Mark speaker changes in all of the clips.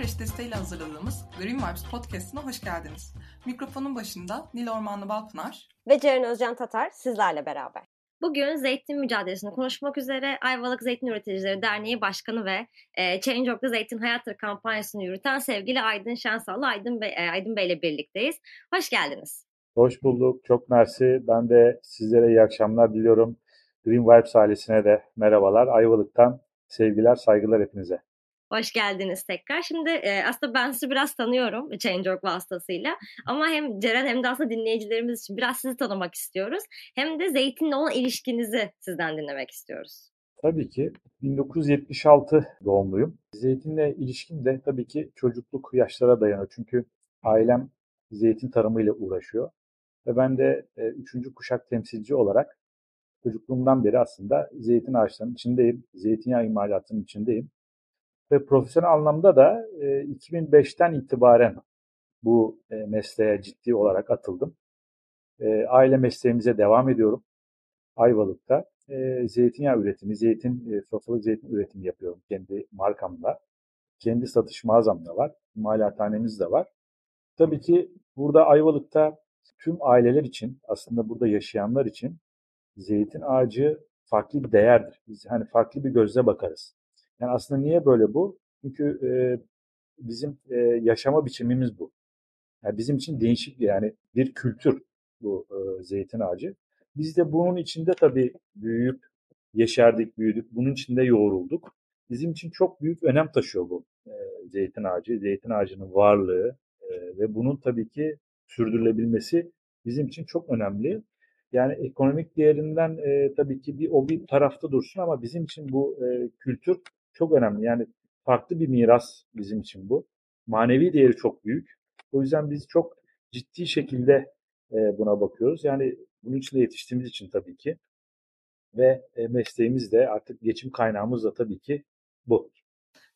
Speaker 1: Fresh desteğiyle hazırladığımız Green Vibes Podcast'ına hoş geldiniz. Mikrofonun başında Nil Ormanlı Balpınar
Speaker 2: ve Ceren Özcan Tatar sizlerle beraber.
Speaker 3: Bugün zeytin mücadelesini konuşmak üzere Ayvalık Zeytin Üreticileri Derneği Başkanı ve e, Change.org'da Zeytin Hayattır kampanyasını yürüten sevgili Aydın Şensallı Aydın Bey, e, Aydın Bey ile birlikteyiz. Hoş geldiniz.
Speaker 4: Hoş bulduk. Çok mersi. Ben de sizlere iyi akşamlar diliyorum. Green Vibes ailesine de merhabalar. Ayvalık'tan sevgiler, saygılar hepinize.
Speaker 3: Hoş geldiniz tekrar. Şimdi e, aslında ben sizi biraz tanıyorum Change.org vasıtasıyla. Ama hem Ceren hem de aslında dinleyicilerimiz için biraz sizi tanımak istiyoruz. Hem de zeytinle olan ilişkinizi sizden dinlemek istiyoruz.
Speaker 4: Tabii ki 1976 doğumluyum. Zeytinle ilişkim de tabii ki çocukluk yaşlara dayanıyor. Çünkü ailem zeytin tarımıyla uğraşıyor. Ve ben de e, üçüncü kuşak temsilci olarak çocukluğumdan beri aslında zeytin ağaçlarının içindeyim. Zeytinyağı imalatının içindeyim. Ve profesyonel anlamda da e, 2005'ten itibaren bu e, mesleğe ciddi olarak atıldım. E, aile mesleğimize devam ediyorum. Ayvalık'ta e, zeytinyağı üretimi, zeytin, e, sofralık zeytin üretimi yapıyorum kendi markamla. Kendi satış mağazam da var, imalathanemiz de var. Tabii ki burada Ayvalık'ta tüm aileler için, aslında burada yaşayanlar için zeytin ağacı farklı bir değerdir. Biz hani farklı bir gözle bakarız. Yani aslında niye böyle bu? Çünkü e, bizim e, yaşama biçimimiz bu. Yani bizim için değişik yani bir kültür bu e, zeytin ağacı. Biz de bunun içinde tabii büyüyüp yeşerdik, büyüdük. Bunun içinde yoğrulduk. Bizim için çok büyük önem taşıyor bu e, zeytin ağacı, zeytin ağacının varlığı e, ve bunun tabii ki sürdürülebilmesi bizim için çok önemli. Yani ekonomik değerinden e, tabii ki bir o bir tarafta dursun ama bizim için bu e, kültür çok önemli. Yani farklı bir miras bizim için bu. Manevi değeri çok büyük. O yüzden biz çok ciddi şekilde e, buna bakıyoruz. Yani bunun içinde yetiştiğimiz için tabii ki ve e, mesleğimiz de artık geçim kaynağımız da tabii ki bu.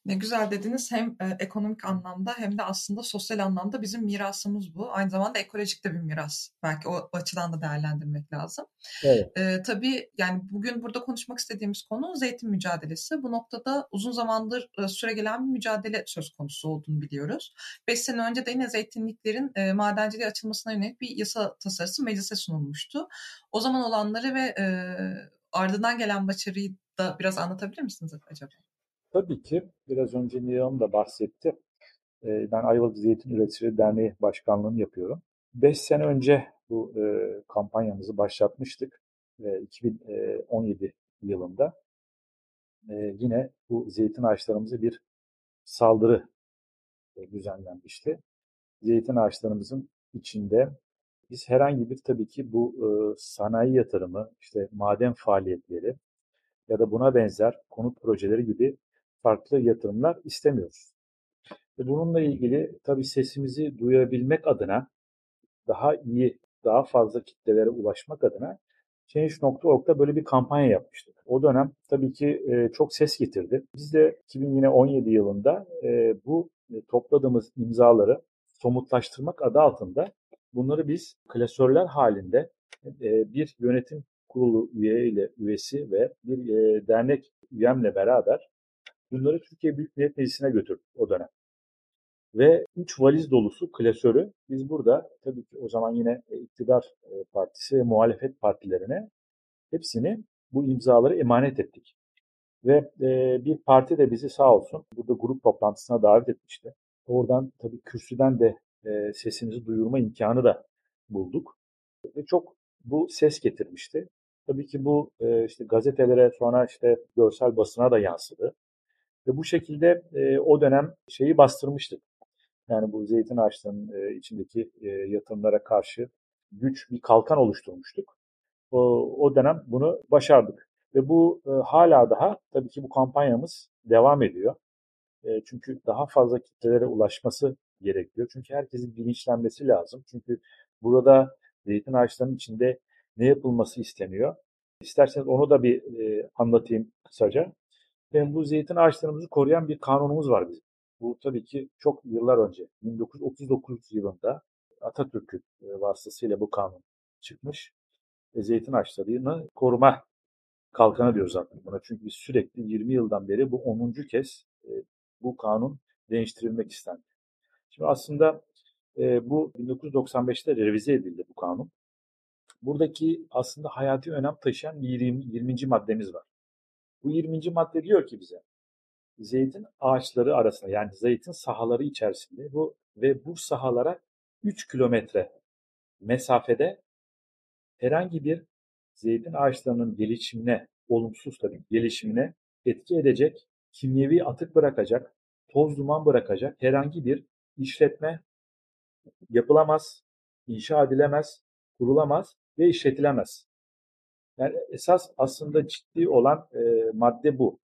Speaker 1: Ne güzel dediniz hem e, ekonomik anlamda hem de aslında sosyal anlamda bizim mirasımız bu. Aynı zamanda ekolojik de bir miras. Belki o açıdan da değerlendirmek lazım. Evet. E, tabii yani bugün burada konuşmak istediğimiz konu zeytin mücadelesi. Bu noktada uzun zamandır e, süre gelen bir mücadele söz konusu olduğunu biliyoruz. Beş sene önce de yine zeytinliklerin e, madenciliğe açılmasına yönelik bir yasa tasarısı meclise sunulmuştu. O zaman olanları ve e, ardından gelen başarıyı da biraz anlatabilir misiniz acaba?
Speaker 4: Tabii ki biraz önce Nihan da bahsetti. Ben Ayvalık Zeytin Üreticileri Derneği Başkanlığı'nı yapıyorum. 5 sene önce bu kampanyamızı başlatmıştık. 2017 yılında yine bu zeytin ağaçlarımıza bir saldırı düzenlenmişti. Zeytin ağaçlarımızın içinde biz herhangi bir tabii ki bu sanayi yatırımı, işte maden faaliyetleri ya da buna benzer konut projeleri gibi farklı yatırımlar istemiyoruz. Ve bununla ilgili tabii sesimizi duyabilmek adına daha iyi, daha fazla kitlelere ulaşmak adına Change.org'da böyle bir kampanya yapmıştık. O dönem tabii ki e, çok ses getirdi. Biz de 2017 yılında e, bu e, topladığımız imzaları somutlaştırmak adı altında bunları biz klasörler halinde e, bir yönetim kurulu üye ile üyesi ve bir e, dernek üyemle beraber Bunları Türkiye Büyük Millet Meclisi'ne götürdük o dönem. Ve 3 valiz dolusu klasörü biz burada tabii ki o zaman yine e, iktidar e, partisi ve muhalefet partilerine hepsini bu imzaları emanet ettik. Ve e, bir parti de bizi sağ olsun burada grup toplantısına davet etmişti. Oradan tabii kürsüden de e, sesimizi duyurma imkanı da bulduk. Ve çok bu ses getirmişti. Tabii ki bu e, işte gazetelere sonra işte görsel basına da yansıdı. Ve bu şekilde e, o dönem şeyi bastırmıştık. Yani bu zeytin ağaçlarının e, içindeki e, yatırımlara karşı güç bir kalkan oluşturmuştuk. O, o dönem bunu başardık. Ve bu e, hala daha tabii ki bu kampanyamız devam ediyor. E, çünkü daha fazla kitlelere ulaşması gerekiyor. Çünkü herkesin bilinçlenmesi lazım. Çünkü burada zeytin ağaçlarının içinde ne yapılması isteniyor? İsterseniz onu da bir e, anlatayım kısaca. Hem bu zeytin ağaçlarımızı koruyan bir kanunumuz var bizim. Bu tabii ki çok yıllar önce 1939 yılında Atatürk'ün e, vasıtasıyla bu kanun çıkmış. Ve zeytin ağaçlarını koruma kalkanı diyoruz zaten buna. Çünkü biz sürekli 20 yıldan beri bu 10. kez e, bu kanun değiştirilmek istendi. Şimdi aslında e, bu 1995'te revize edildi bu kanun. Buradaki aslında hayati önem taşıyan 20, 20. maddemiz var. Bu 20. madde diyor ki bize zeytin ağaçları arasında yani zeytin sahaları içerisinde bu ve bu sahalara 3 kilometre mesafede herhangi bir zeytin ağaçlarının gelişimine, olumsuz tabii gelişimine etki edecek, kimyevi atık bırakacak, toz duman bırakacak herhangi bir işletme yapılamaz, inşa edilemez, kurulamaz ve işletilemez. Yani esas aslında ciddi olan e, madde bu.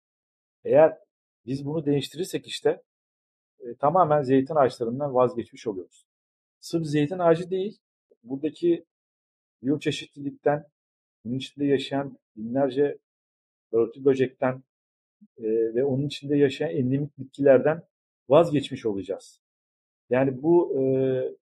Speaker 4: Eğer biz bunu değiştirirsek işte e, tamamen zeytin ağaçlarından vazgeçmiş oluyoruz. Sırf zeytin ağacı değil, buradaki biyoçeşitlilikten, bunun içinde yaşayan binlerce örtü böcekten e, ve onun içinde yaşayan endemik bitkilerden vazgeçmiş olacağız. Yani bu e,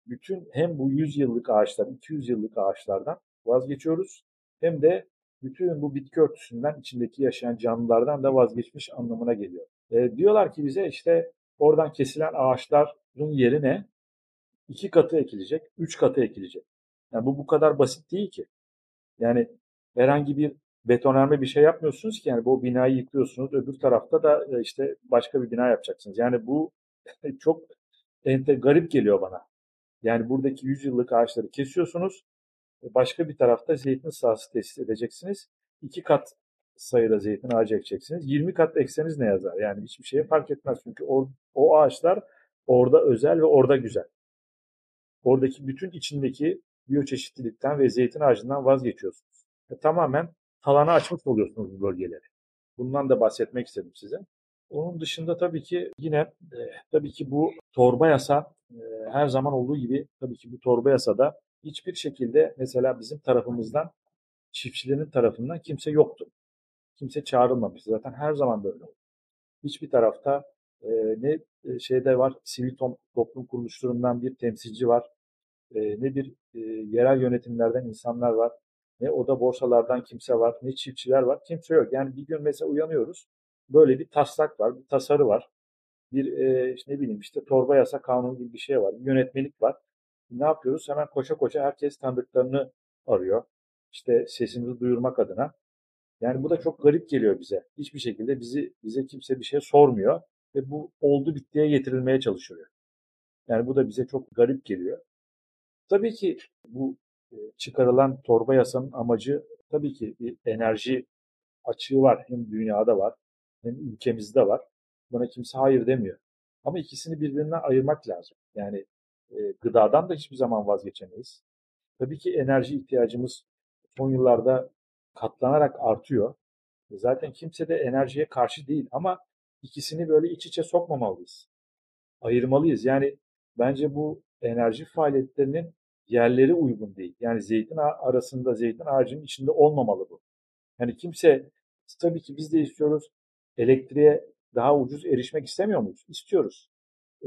Speaker 4: bütün hem bu 100 yıllık ağaçlar, 200 yıllık ağaçlardan vazgeçiyoruz hem de bütün bu bitki örtüsünden içindeki yaşayan canlılardan da vazgeçmiş anlamına geliyor. E, diyorlar ki bize işte oradan kesilen ağaçların yerine iki katı ekilecek, üç katı ekilecek. Yani bu bu kadar basit değil ki. Yani herhangi bir betonarme bir şey yapmıyorsunuz ki yani bu binayı yıkıyorsunuz öbür tarafta da e, işte başka bir bina yapacaksınız. Yani bu çok ente garip geliyor bana. Yani buradaki 100 yıllık ağaçları kesiyorsunuz. Başka bir tarafta zeytin sahası tesis edeceksiniz. İki kat sayıda zeytin ağacı ekeceksiniz. 20 kat ekseniz ne yazar? Yani hiçbir şeye fark etmez. Çünkü o, o ağaçlar orada özel ve orada güzel. Oradaki bütün içindeki biyoçeşitlilikten ve zeytin ağacından vazgeçiyorsunuz. E, tamamen talana açmış oluyorsunuz bu bölgeleri. Bundan da bahsetmek istedim size. Onun dışında tabii ki yine e, tabii ki bu torba yasa e, her zaman olduğu gibi tabii ki bu torba yasada hiçbir şekilde mesela bizim tarafımızdan çiftçilerin tarafından kimse yoktu. Kimse çağrılmamış. Zaten her zaman böyle oldu. Hiçbir tarafta e, ne şeyde var sivil toplum kuruluşlarından bir temsilci var. E, ne bir e, yerel yönetimlerden insanlar var. Ne oda borsalardan kimse var. Ne çiftçiler var. Kimse yok. Yani bir gün mesela uyanıyoruz. Böyle bir taslak var. Bir tasarı var. Bir e, işte ne bileyim işte torba yasa kanunu gibi bir şey var. Bir yönetmelik var. Ne yapıyoruz? Hemen koşa koşa herkes tanıdıklarını arıyor. İşte sesimizi duyurmak adına. Yani bu da çok garip geliyor bize. Hiçbir şekilde bizi bize kimse bir şey sormuyor ve bu oldu bittiye getirilmeye çalışıyor. Yani bu da bize çok garip geliyor. Tabii ki bu e, çıkarılan torba yasanın amacı tabii ki bir enerji açığı var. Hem dünyada var hem ülkemizde var. Buna kimse hayır demiyor. Ama ikisini birbirinden ayırmak lazım. Yani e, gıdadan da hiçbir zaman vazgeçemeyiz. Tabii ki enerji ihtiyacımız son yıllarda katlanarak artıyor. Zaten kimse de enerjiye karşı değil ama ikisini böyle iç içe sokmamalıyız. Ayırmalıyız. Yani bence bu enerji faaliyetlerinin yerleri uygun değil. Yani zeytin arasında zeytin ağacının içinde olmamalı bu. Yani kimse tabii ki biz de istiyoruz elektriğe daha ucuz erişmek istemiyor muyuz? İstiyoruz.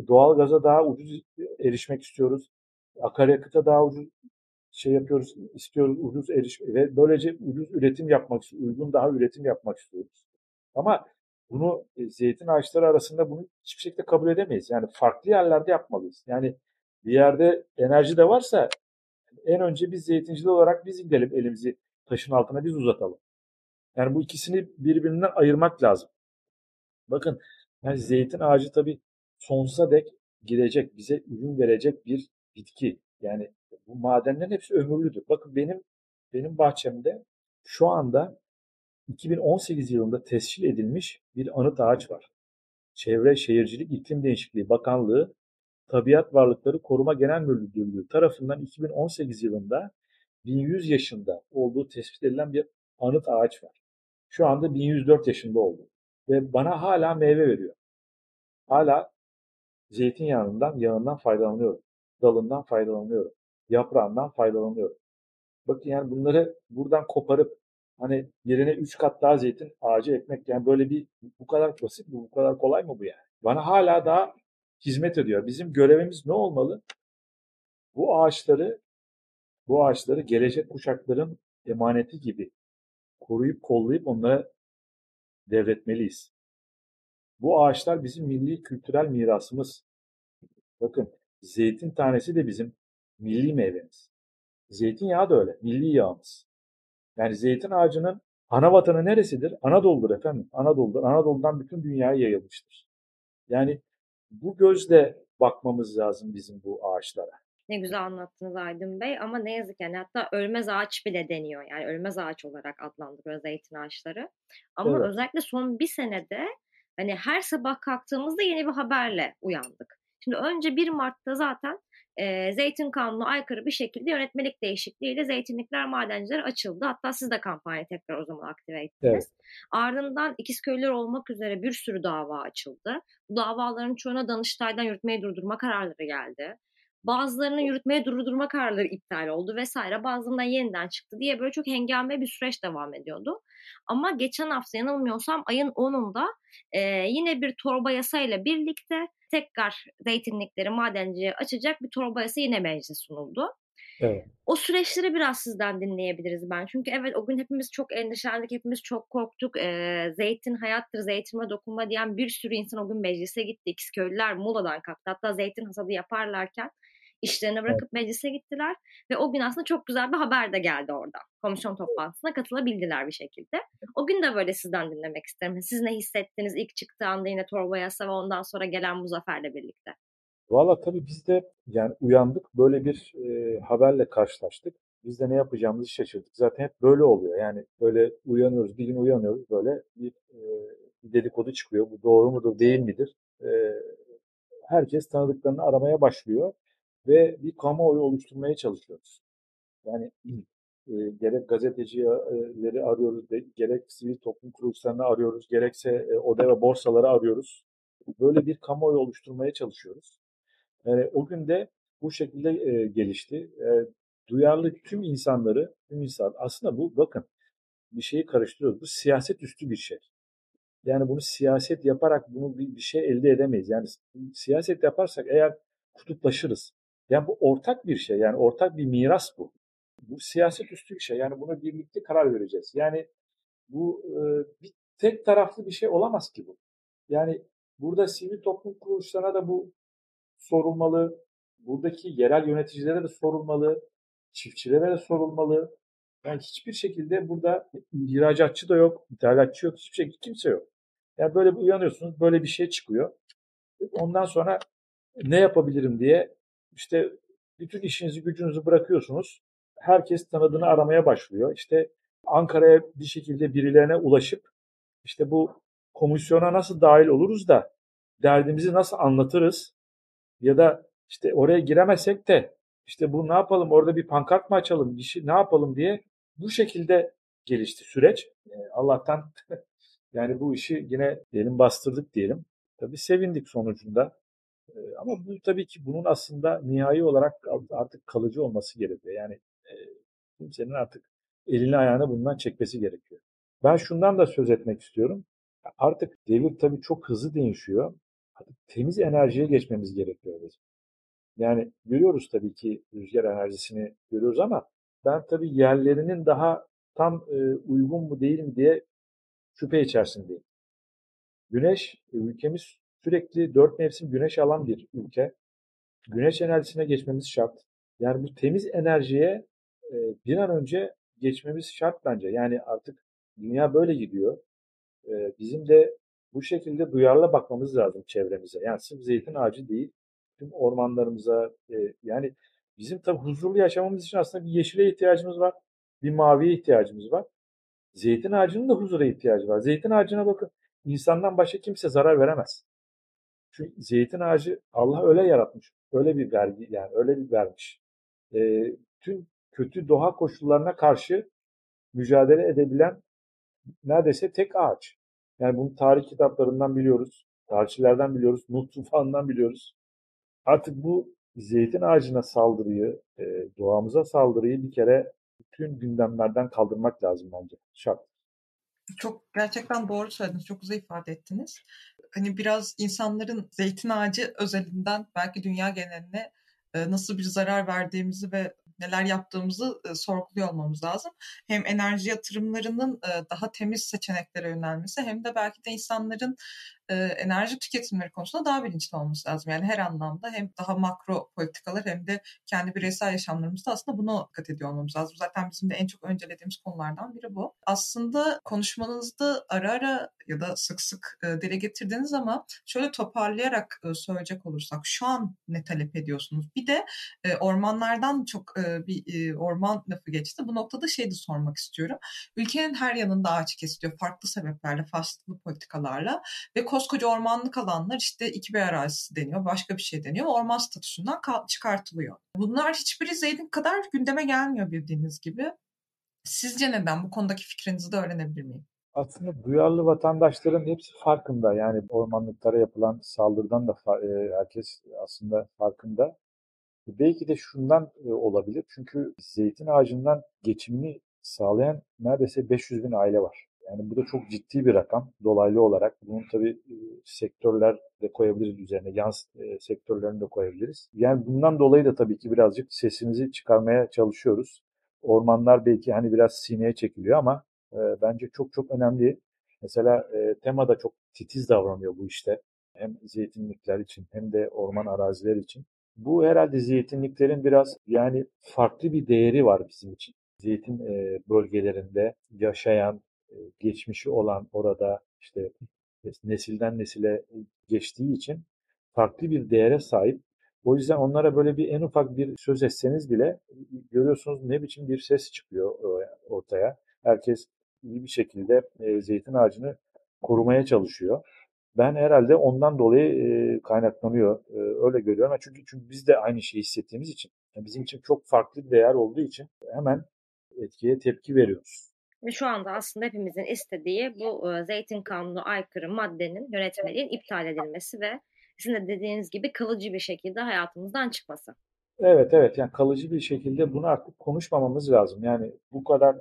Speaker 4: Doğal gaza daha ucuz erişmek istiyoruz. Akaryakıta daha ucuz şey yapıyoruz, istiyoruz ucuz eriş ve böylece ucuz üretim yapmak, uygun daha üretim yapmak istiyoruz. Ama bunu e, zeytin ağaçları arasında bunu hiçbir şekilde kabul edemeyiz. Yani farklı yerlerde yapmalıyız. Yani bir yerde enerji de varsa en önce biz zeytinciler olarak biz gidelim elimizi taşın altına biz uzatalım. Yani bu ikisini birbirinden ayırmak lazım. Bakın yani zeytin ağacı tabii sonsuza dek gidecek, bize ürün verecek bir bitki. Yani bu madenlerin hepsi ömürlüdür. Bakın benim benim bahçemde şu anda 2018 yılında tescil edilmiş bir anıt ağaç var. Çevre Şehircilik İklim Değişikliği Bakanlığı Tabiat Varlıkları Koruma Genel Müdürlüğü tarafından 2018 yılında 1100 yaşında olduğu tespit edilen bir anıt ağaç var. Şu anda 1104 yaşında oldu. Ve bana hala meyve veriyor. Hala zeytinyağından, yağından faydalanıyorum. Dalından faydalanıyorum. Yaprağından faydalanıyorum. Bakın yani bunları buradan koparıp hani yerine 3 kat daha zeytin ağacı ekmek yani böyle bir bu kadar basit mi, bu kadar kolay mı bu yani? Bana hala daha hizmet ediyor. Bizim görevimiz ne olmalı? Bu ağaçları bu ağaçları gelecek kuşakların emaneti gibi koruyup kollayıp onlara devretmeliyiz. Bu ağaçlar bizim milli kültürel mirasımız. Bakın zeytin tanesi de bizim milli meyvemiz. Zeytinyağı da öyle, milli yağımız. Yani zeytin ağacının ana vatanı neresidir? Anadolu'dur efendim. Anadolu'dur. Anadolu'dan bütün dünyaya yayılmıştır. Yani bu gözle bakmamız lazım bizim bu ağaçlara.
Speaker 3: Ne güzel anlattınız Aydın Bey ama ne yazık yani hatta ölmez ağaç bile deniyor. Yani ölmez ağaç olarak adlandırıyor zeytin ağaçları. Ama evet. özellikle son bir senede hani her sabah kalktığımızda yeni bir haberle uyandık. Şimdi önce 1 Mart'ta zaten e, zeytin kanunu aykırı bir şekilde yönetmelik değişikliğiyle zeytinlikler madenciler açıldı. Hatta siz de kampanya tekrar o zaman aktive ettiniz. Evet. Ardından İkizköy'ler olmak üzere bir sürü dava açıldı. Bu davaların çoğuna Danıştay'dan yürütmeyi durdurma kararları geldi. Bazılarının yürütmeye durdurma kararları iptal oldu vesaire. Bazılarından yeniden çıktı diye böyle çok hengame bir süreç devam ediyordu. Ama geçen hafta yanılmıyorsam ayın 10'unda e, yine bir torba yasayla birlikte tekrar zeytinlikleri madenciye açacak bir torba yasa yine meclise sunuldu. Evet. O süreçleri biraz sizden dinleyebiliriz ben. Çünkü evet o gün hepimiz çok endişelendik, hepimiz çok korktuk. Ee, zeytin hayattır, zeytinime dokunma diyen bir sürü insan o gün meclise gitti. İkizköylüler Muğla'dan kalktı. Hatta zeytin hasadı yaparlarken işlerini bırakıp evet. meclise gittiler ve o gün aslında çok güzel bir haber de geldi orada. Komisyon toplantısına katılabildiler bir şekilde. O gün de böyle sizden dinlemek isterim. Siz ne hissettiniz ilk çıktığı anda yine torba yasa ve ondan sonra gelen bu zaferle birlikte?
Speaker 4: Valla tabii biz de yani uyandık böyle bir e, haberle karşılaştık. Biz de ne yapacağımızı şaşırdık. Zaten hep böyle oluyor. Yani böyle uyanıyoruz, bir gün uyanıyoruz böyle bir, e, bir dedikodu çıkıyor. Bu doğru mudur, değil midir? E, herkes tanıdıklarını aramaya başlıyor ve bir kamuoyu oluşturmaya çalışıyoruz. Yani e, gerek gazetecileri arıyoruz, de, gerek sivil toplum kuruluşlarını arıyoruz, gerekse e, oda ve borsaları arıyoruz. Böyle bir kamuoyu oluşturmaya çalışıyoruz. Yani o gün de bu şekilde e, gelişti. E, duyarlı tüm insanları, tüm insan aslında bu bakın bir şeyi karıştırıyoruz. Bu siyaset üstü bir şey. Yani bunu siyaset yaparak bunu bir, bir şey elde edemeyiz. Yani siyaset yaparsak eğer kutuplaşırız. Yani bu ortak bir şey. Yani ortak bir miras bu. Bu siyaset üstü bir şey. Yani buna birlikte karar vereceğiz. Yani bu e, bir tek taraflı bir şey olamaz ki bu. Yani burada sivil toplum kuruluşlarına da bu sorulmalı. Buradaki yerel yöneticilere de sorulmalı. Çiftçilere de sorulmalı. Yani hiçbir şekilde burada ihracatçı da yok, ithalatçı yok, hiçbir şekilde kimse yok. Yani böyle uyanıyorsunuz, böyle bir şey çıkıyor. Ondan sonra ne yapabilirim diye işte bütün işinizi gücünüzü bırakıyorsunuz. Herkes tanıdığını aramaya başlıyor. İşte Ankara'ya bir şekilde birilerine ulaşıp işte bu komisyona nasıl dahil oluruz da derdimizi nasıl anlatırız ya da işte oraya giremesek de işte bu ne yapalım orada bir pankart mı açalım bir şey ne yapalım diye bu şekilde gelişti süreç. Allah'tan yani bu işi yine diyelim bastırdık diyelim. Tabii sevindik sonucunda. Ama bu tabii ki bunun aslında nihai olarak artık kalıcı olması gerekiyor. Yani e, kimsenin artık elini ayağını bundan çekmesi gerekiyor. Ben şundan da söz etmek istiyorum. Artık devir tabii çok hızlı değişiyor. Artık temiz enerjiye geçmemiz gerekiyor. Yani görüyoruz tabii ki rüzgar enerjisini görüyoruz ama ben tabii yerlerinin daha tam e, uygun mu değil mi diye şüphe içerisindeyim. Güneş ülkemiz sürekli dört mevsim güneş alan bir ülke. Güneş enerjisine geçmemiz şart. Yani bu temiz enerjiye e, bir an önce geçmemiz şart bence. Yani artık dünya böyle gidiyor. E, bizim de bu şekilde duyarlı bakmamız lazım çevremize. Yani sırf zeytin ağacı değil, tüm ormanlarımıza e, yani bizim tabii huzurlu yaşamamız için aslında bir yeşile ihtiyacımız var. Bir maviye ihtiyacımız var. Zeytin ağacının da huzura ihtiyacı var. Zeytin ağacına bakın. İnsandan başka kimse zarar veremez. Çünkü zeytin ağacı Allah öyle yaratmış. Öyle bir vergi yani öyle bir vermiş. E, tüm kötü doğa koşullarına karşı mücadele edebilen neredeyse tek ağaç. Yani bunu tarih kitaplarından biliyoruz. Tarihçilerden biliyoruz. Nuh tufanından biliyoruz. Artık bu zeytin ağacına saldırıyı, e, doğamıza saldırıyı bir kere bütün gündemlerden kaldırmak lazım bence. Şart.
Speaker 1: Çok gerçekten doğru söylediniz. Çok güzel ifade ettiniz hani biraz insanların zeytin ağacı özelinden belki dünya geneline e, nasıl bir zarar verdiğimizi ve neler yaptığımızı e, sorguluyor olmamız lazım. Hem enerji yatırımlarının e, daha temiz seçeneklere yönelmesi hem de belki de insanların e, enerji tüketimleri konusunda daha bilinçli olması lazım. Yani her anlamda hem daha makro politikalar hem de kendi bireysel yaşamlarımızda aslında buna dikkat ediyor olmamız lazım. Zaten bizim de en çok öncelediğimiz konulardan biri bu. Aslında konuşmanızda ara ara ya da sık sık e, dile getirdiğiniz ama şöyle toparlayarak e, söyleyecek olursak şu an ne talep ediyorsunuz? Bir de ormanlardan çok bir orman lafı geçti. Bu noktada şey de sormak istiyorum. Ülkenin her yanında ağaç kesiliyor farklı sebeplerle, farklı politikalarla ve koskoca ormanlık alanlar işte iki bir arazisi deniyor, başka bir şey deniyor orman statüsünden çıkartılıyor. Bunlar hiçbiri Zeydin kadar gündeme gelmiyor bildiğiniz gibi. Sizce neden? Bu konudaki fikrinizi de öğrenebilir miyim?
Speaker 4: Aslında duyarlı vatandaşların hepsi farkında. Yani ormanlıklara yapılan saldırıdan da e, herkes aslında farkında. Belki de şundan e, olabilir. Çünkü zeytin ağacından geçimini sağlayan neredeyse 500 bin aile var. Yani bu da çok ciddi bir rakam dolaylı olarak. Bunun tabii sektörler de koyabiliriz üzerine, yan sektörlerini de koyabiliriz. Yani bundan dolayı da tabii ki birazcık sesimizi çıkarmaya çalışıyoruz. Ormanlar belki hani biraz sineye çekiliyor ama e, bence çok çok önemli. Mesela e, tema da çok titiz davranıyor bu işte. Hem zeytinlikler için hem de orman araziler için. Bu herhalde zeytinliklerin biraz yani farklı bir değeri var bizim için. Zeytin e, bölgelerinde yaşayan, geçmişi olan orada işte nesilden nesile geçtiği için farklı bir değere sahip. O yüzden onlara böyle bir en ufak bir söz etseniz bile görüyorsunuz ne biçim bir ses çıkıyor ortaya. Herkes iyi bir şekilde e, zeytin ağacını korumaya çalışıyor. Ben herhalde ondan dolayı e, kaynaklanıyor. E, öyle görüyorum. Çünkü çünkü biz de aynı şeyi hissettiğimiz için, bizim için çok farklı bir değer olduğu için hemen etkiye tepki veriyoruz.
Speaker 3: Ve şu anda aslında hepimizin istediği bu e, zeytin kanunu aykırı maddenin yönetmeliğin iptal edilmesi ve sizin de dediğiniz gibi kalıcı bir şekilde hayatımızdan çıkması.
Speaker 4: Evet evet yani kalıcı bir şekilde bunu artık konuşmamamız lazım. Yani bu kadar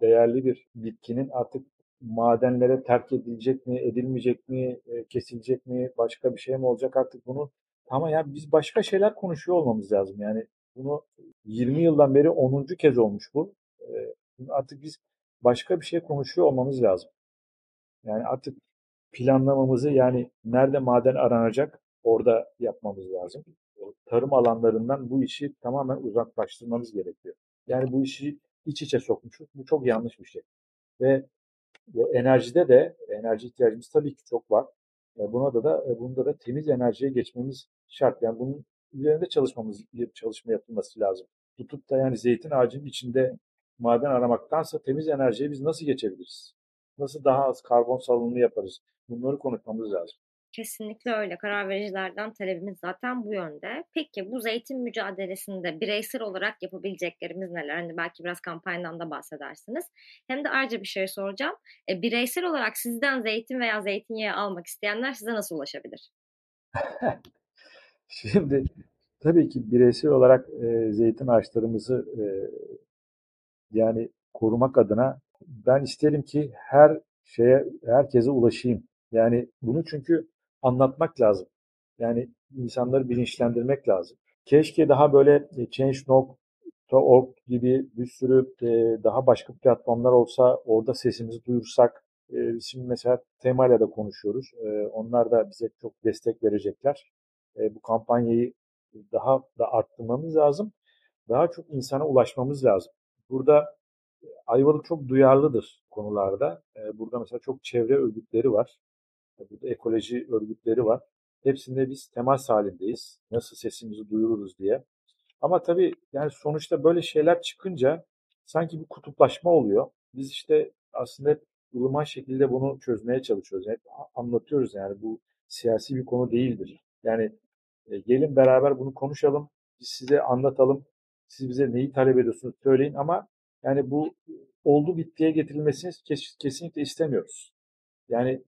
Speaker 4: değerli bir bitkinin artık madenlere terk edilecek mi, edilmeyecek mi, e, kesilecek mi, başka bir şey mi olacak artık bunu ama ya biz başka şeyler konuşuyor olmamız lazım. Yani bunu 20 yıldan beri 10. kez olmuş bu. E, artık biz başka bir şey konuşuyor olmamız lazım. Yani artık planlamamızı yani nerede maden aranacak orada yapmamız lazım. Tarım alanlarından bu işi tamamen uzaklaştırmamız gerekiyor. Yani bu işi iç içe sokmuşuz. Bu çok yanlış bir şey. Ve enerjide de enerji ihtiyacımız tabii ki çok var. Buna da da bunda da temiz enerjiye geçmemiz şart. Yani bunun üzerinde çalışmamız çalışma yapılması lazım. Tutup da yani zeytin ağacının içinde maden aramaktansa temiz enerjiye biz nasıl geçebiliriz? Nasıl daha az karbon salınımı yaparız? Bunları konuşmamız lazım.
Speaker 3: Kesinlikle öyle. Karar vericilerden talebimiz zaten bu yönde. Peki bu zeytin mücadelesinde bireysel olarak yapabileceklerimiz neler? Hani belki biraz kampanyadan da bahsedersiniz. Hem de ayrıca bir şey soracağım. E, bireysel olarak sizden zeytin veya zeytinyağı almak isteyenler size nasıl ulaşabilir?
Speaker 4: Şimdi tabii ki bireysel olarak e, zeytin ağaçlarımızı e, yani korumak adına ben isterim ki her şeye herkese ulaşayım. Yani bunu çünkü anlatmak lazım. Yani insanları bilinçlendirmek lazım. Keşke daha böyle e, Change.org gibi bir sürü e, daha başka platformlar olsa orada sesimizi duyursak. E, şimdi mesela Tema'yla da konuşuyoruz. Onlar da bize çok destek verecekler. Bu kampanyayı daha da arttırmamız lazım. Daha çok insana ulaşmamız lazım. Burada Ayvalık çok duyarlıdır konularda. Burada mesela çok çevre örgütleri var. Burada ekoloji örgütleri var. Hepsinde biz temas halindeyiz. Nasıl sesimizi duyururuz diye. Ama tabii yani sonuçta böyle şeyler çıkınca sanki bir kutuplaşma oluyor. Biz işte aslında hep ılıman şekilde bunu çözmeye çalışıyoruz. Hep anlatıyoruz yani bu siyasi bir konu değildir. Yani e, gelin beraber bunu konuşalım. Biz size anlatalım. Siz bize neyi talep ediyorsunuz söyleyin ama yani bu oldu bittiye getirilmesini kes, kesinlikle istemiyoruz. Yani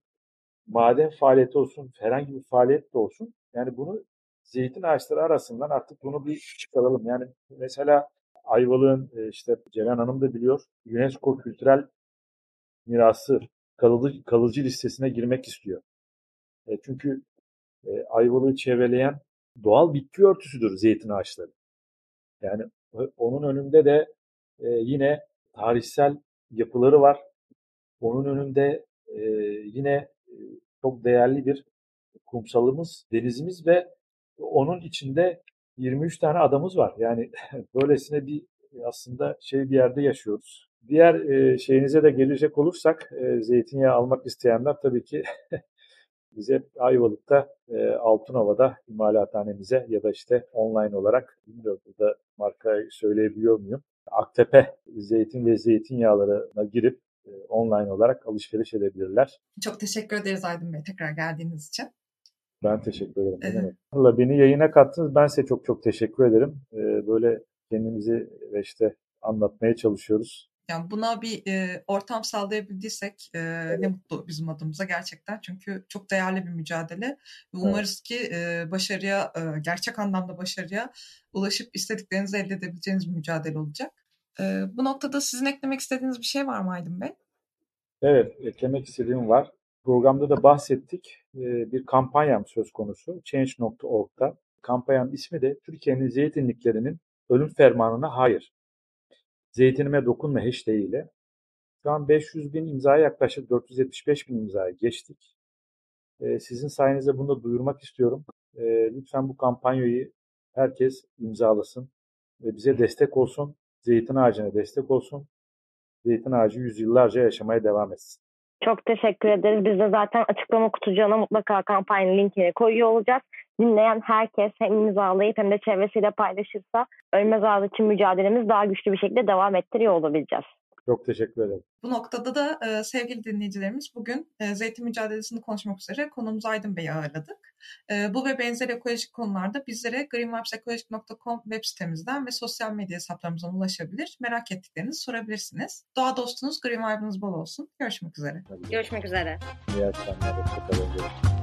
Speaker 4: maden faaliyeti olsun, herhangi bir faaliyet de olsun. Yani bunu zeytin ağaçları arasından artık bunu bir çıkaralım. Yani mesela Ayvalık'ın e, işte Ceren Hanım da biliyor UNESCO kültürel mirası kalıcı, kalıcı listesine girmek istiyor. E, çünkü e, Ayvalık'ı çevreleyen doğal bitki örtüsüdür zeytin ağaçları. Yani onun önünde de e, yine tarihsel yapıları var. Onun önünde e, yine çok değerli bir kumsalımız, denizimiz ve onun içinde 23 tane adamız var. Yani böylesine bir aslında şey bir yerde yaşıyoruz. Diğer e, şeyinize de gelecek olursak e, zeytinyağı almak isteyenler tabii ki bize Ayvalık'ta e, Altınova'da imalathanemize ya da işte online olarak bilmiyorum burada markayı söyleyebiliyor muyum? Aktepe zeytin ve zeytinyağlarına girip e, online olarak alışveriş edebilirler.
Speaker 1: Çok teşekkür ederiz Aydın Bey tekrar geldiğiniz için.
Speaker 4: Ben teşekkür ederim. Evet. Valla beni yayına kattınız. Ben size çok çok teşekkür ederim. Ee, böyle kendimizi ve işte anlatmaya çalışıyoruz.
Speaker 1: Yani buna bir e, ortam sağlayabildiysek e, evet. ne mutlu bizim adımıza gerçekten. Çünkü çok değerli bir mücadele. Umarız evet. ki e, başarıya, e, gerçek anlamda başarıya ulaşıp istediklerinizi elde edebileceğiniz bir mücadele olacak. E, bu noktada sizin eklemek istediğiniz bir şey var mı Aydın Bey?
Speaker 4: Evet, eklemek istediğim var. Programda da bahsettik. E, bir kampanyam söz konusu. Change.org'da. Kampanyanın ismi de Türkiye'nin zeytinliklerinin ölüm fermanına hayır. Zeytinime dokunma hashtag ile. Şu an 500 bin imzaya yaklaşık 475 bin imzaya geçtik. Ee, sizin sayenizde bunu da duyurmak istiyorum. Ee, lütfen bu kampanyayı herkes imzalasın ve bize destek olsun. Zeytin ağacına destek olsun. Zeytin ağacı yüzyıllarca yaşamaya devam etsin.
Speaker 2: Çok teşekkür ederiz. Biz de zaten açıklama kutucuğuna mutlaka kampanyanın linkini koyuyor olacağız. Dinleyen herkes hem imzalayıp hem de çevresiyle paylaşırsa Ölmez Ağız için mücadelemiz daha güçlü bir şekilde devam ettiriyor olabileceğiz.
Speaker 4: Çok teşekkür ederim.
Speaker 1: Bu noktada da e, sevgili dinleyicilerimiz bugün e, zeytin mücadelesini konuşmak üzere konumuz Aydın Bey'i ağırladık. E, bu ve benzer ekolojik konularda bizlere greenvibesekolojik.com web sitemizden ve sosyal medya hesaplarımızdan ulaşabilir. Merak ettiklerinizi sorabilirsiniz. Doğa dostunuz Green Vibe'ınız bol olsun. Görüşmek üzere.
Speaker 3: Görüşmek üzere.
Speaker 4: İyi akşamlar. Hoşçakalın.